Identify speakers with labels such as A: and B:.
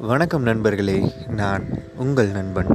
A: வணக்கம் நண்பர்களே நான் உங்கள் நண்பன்.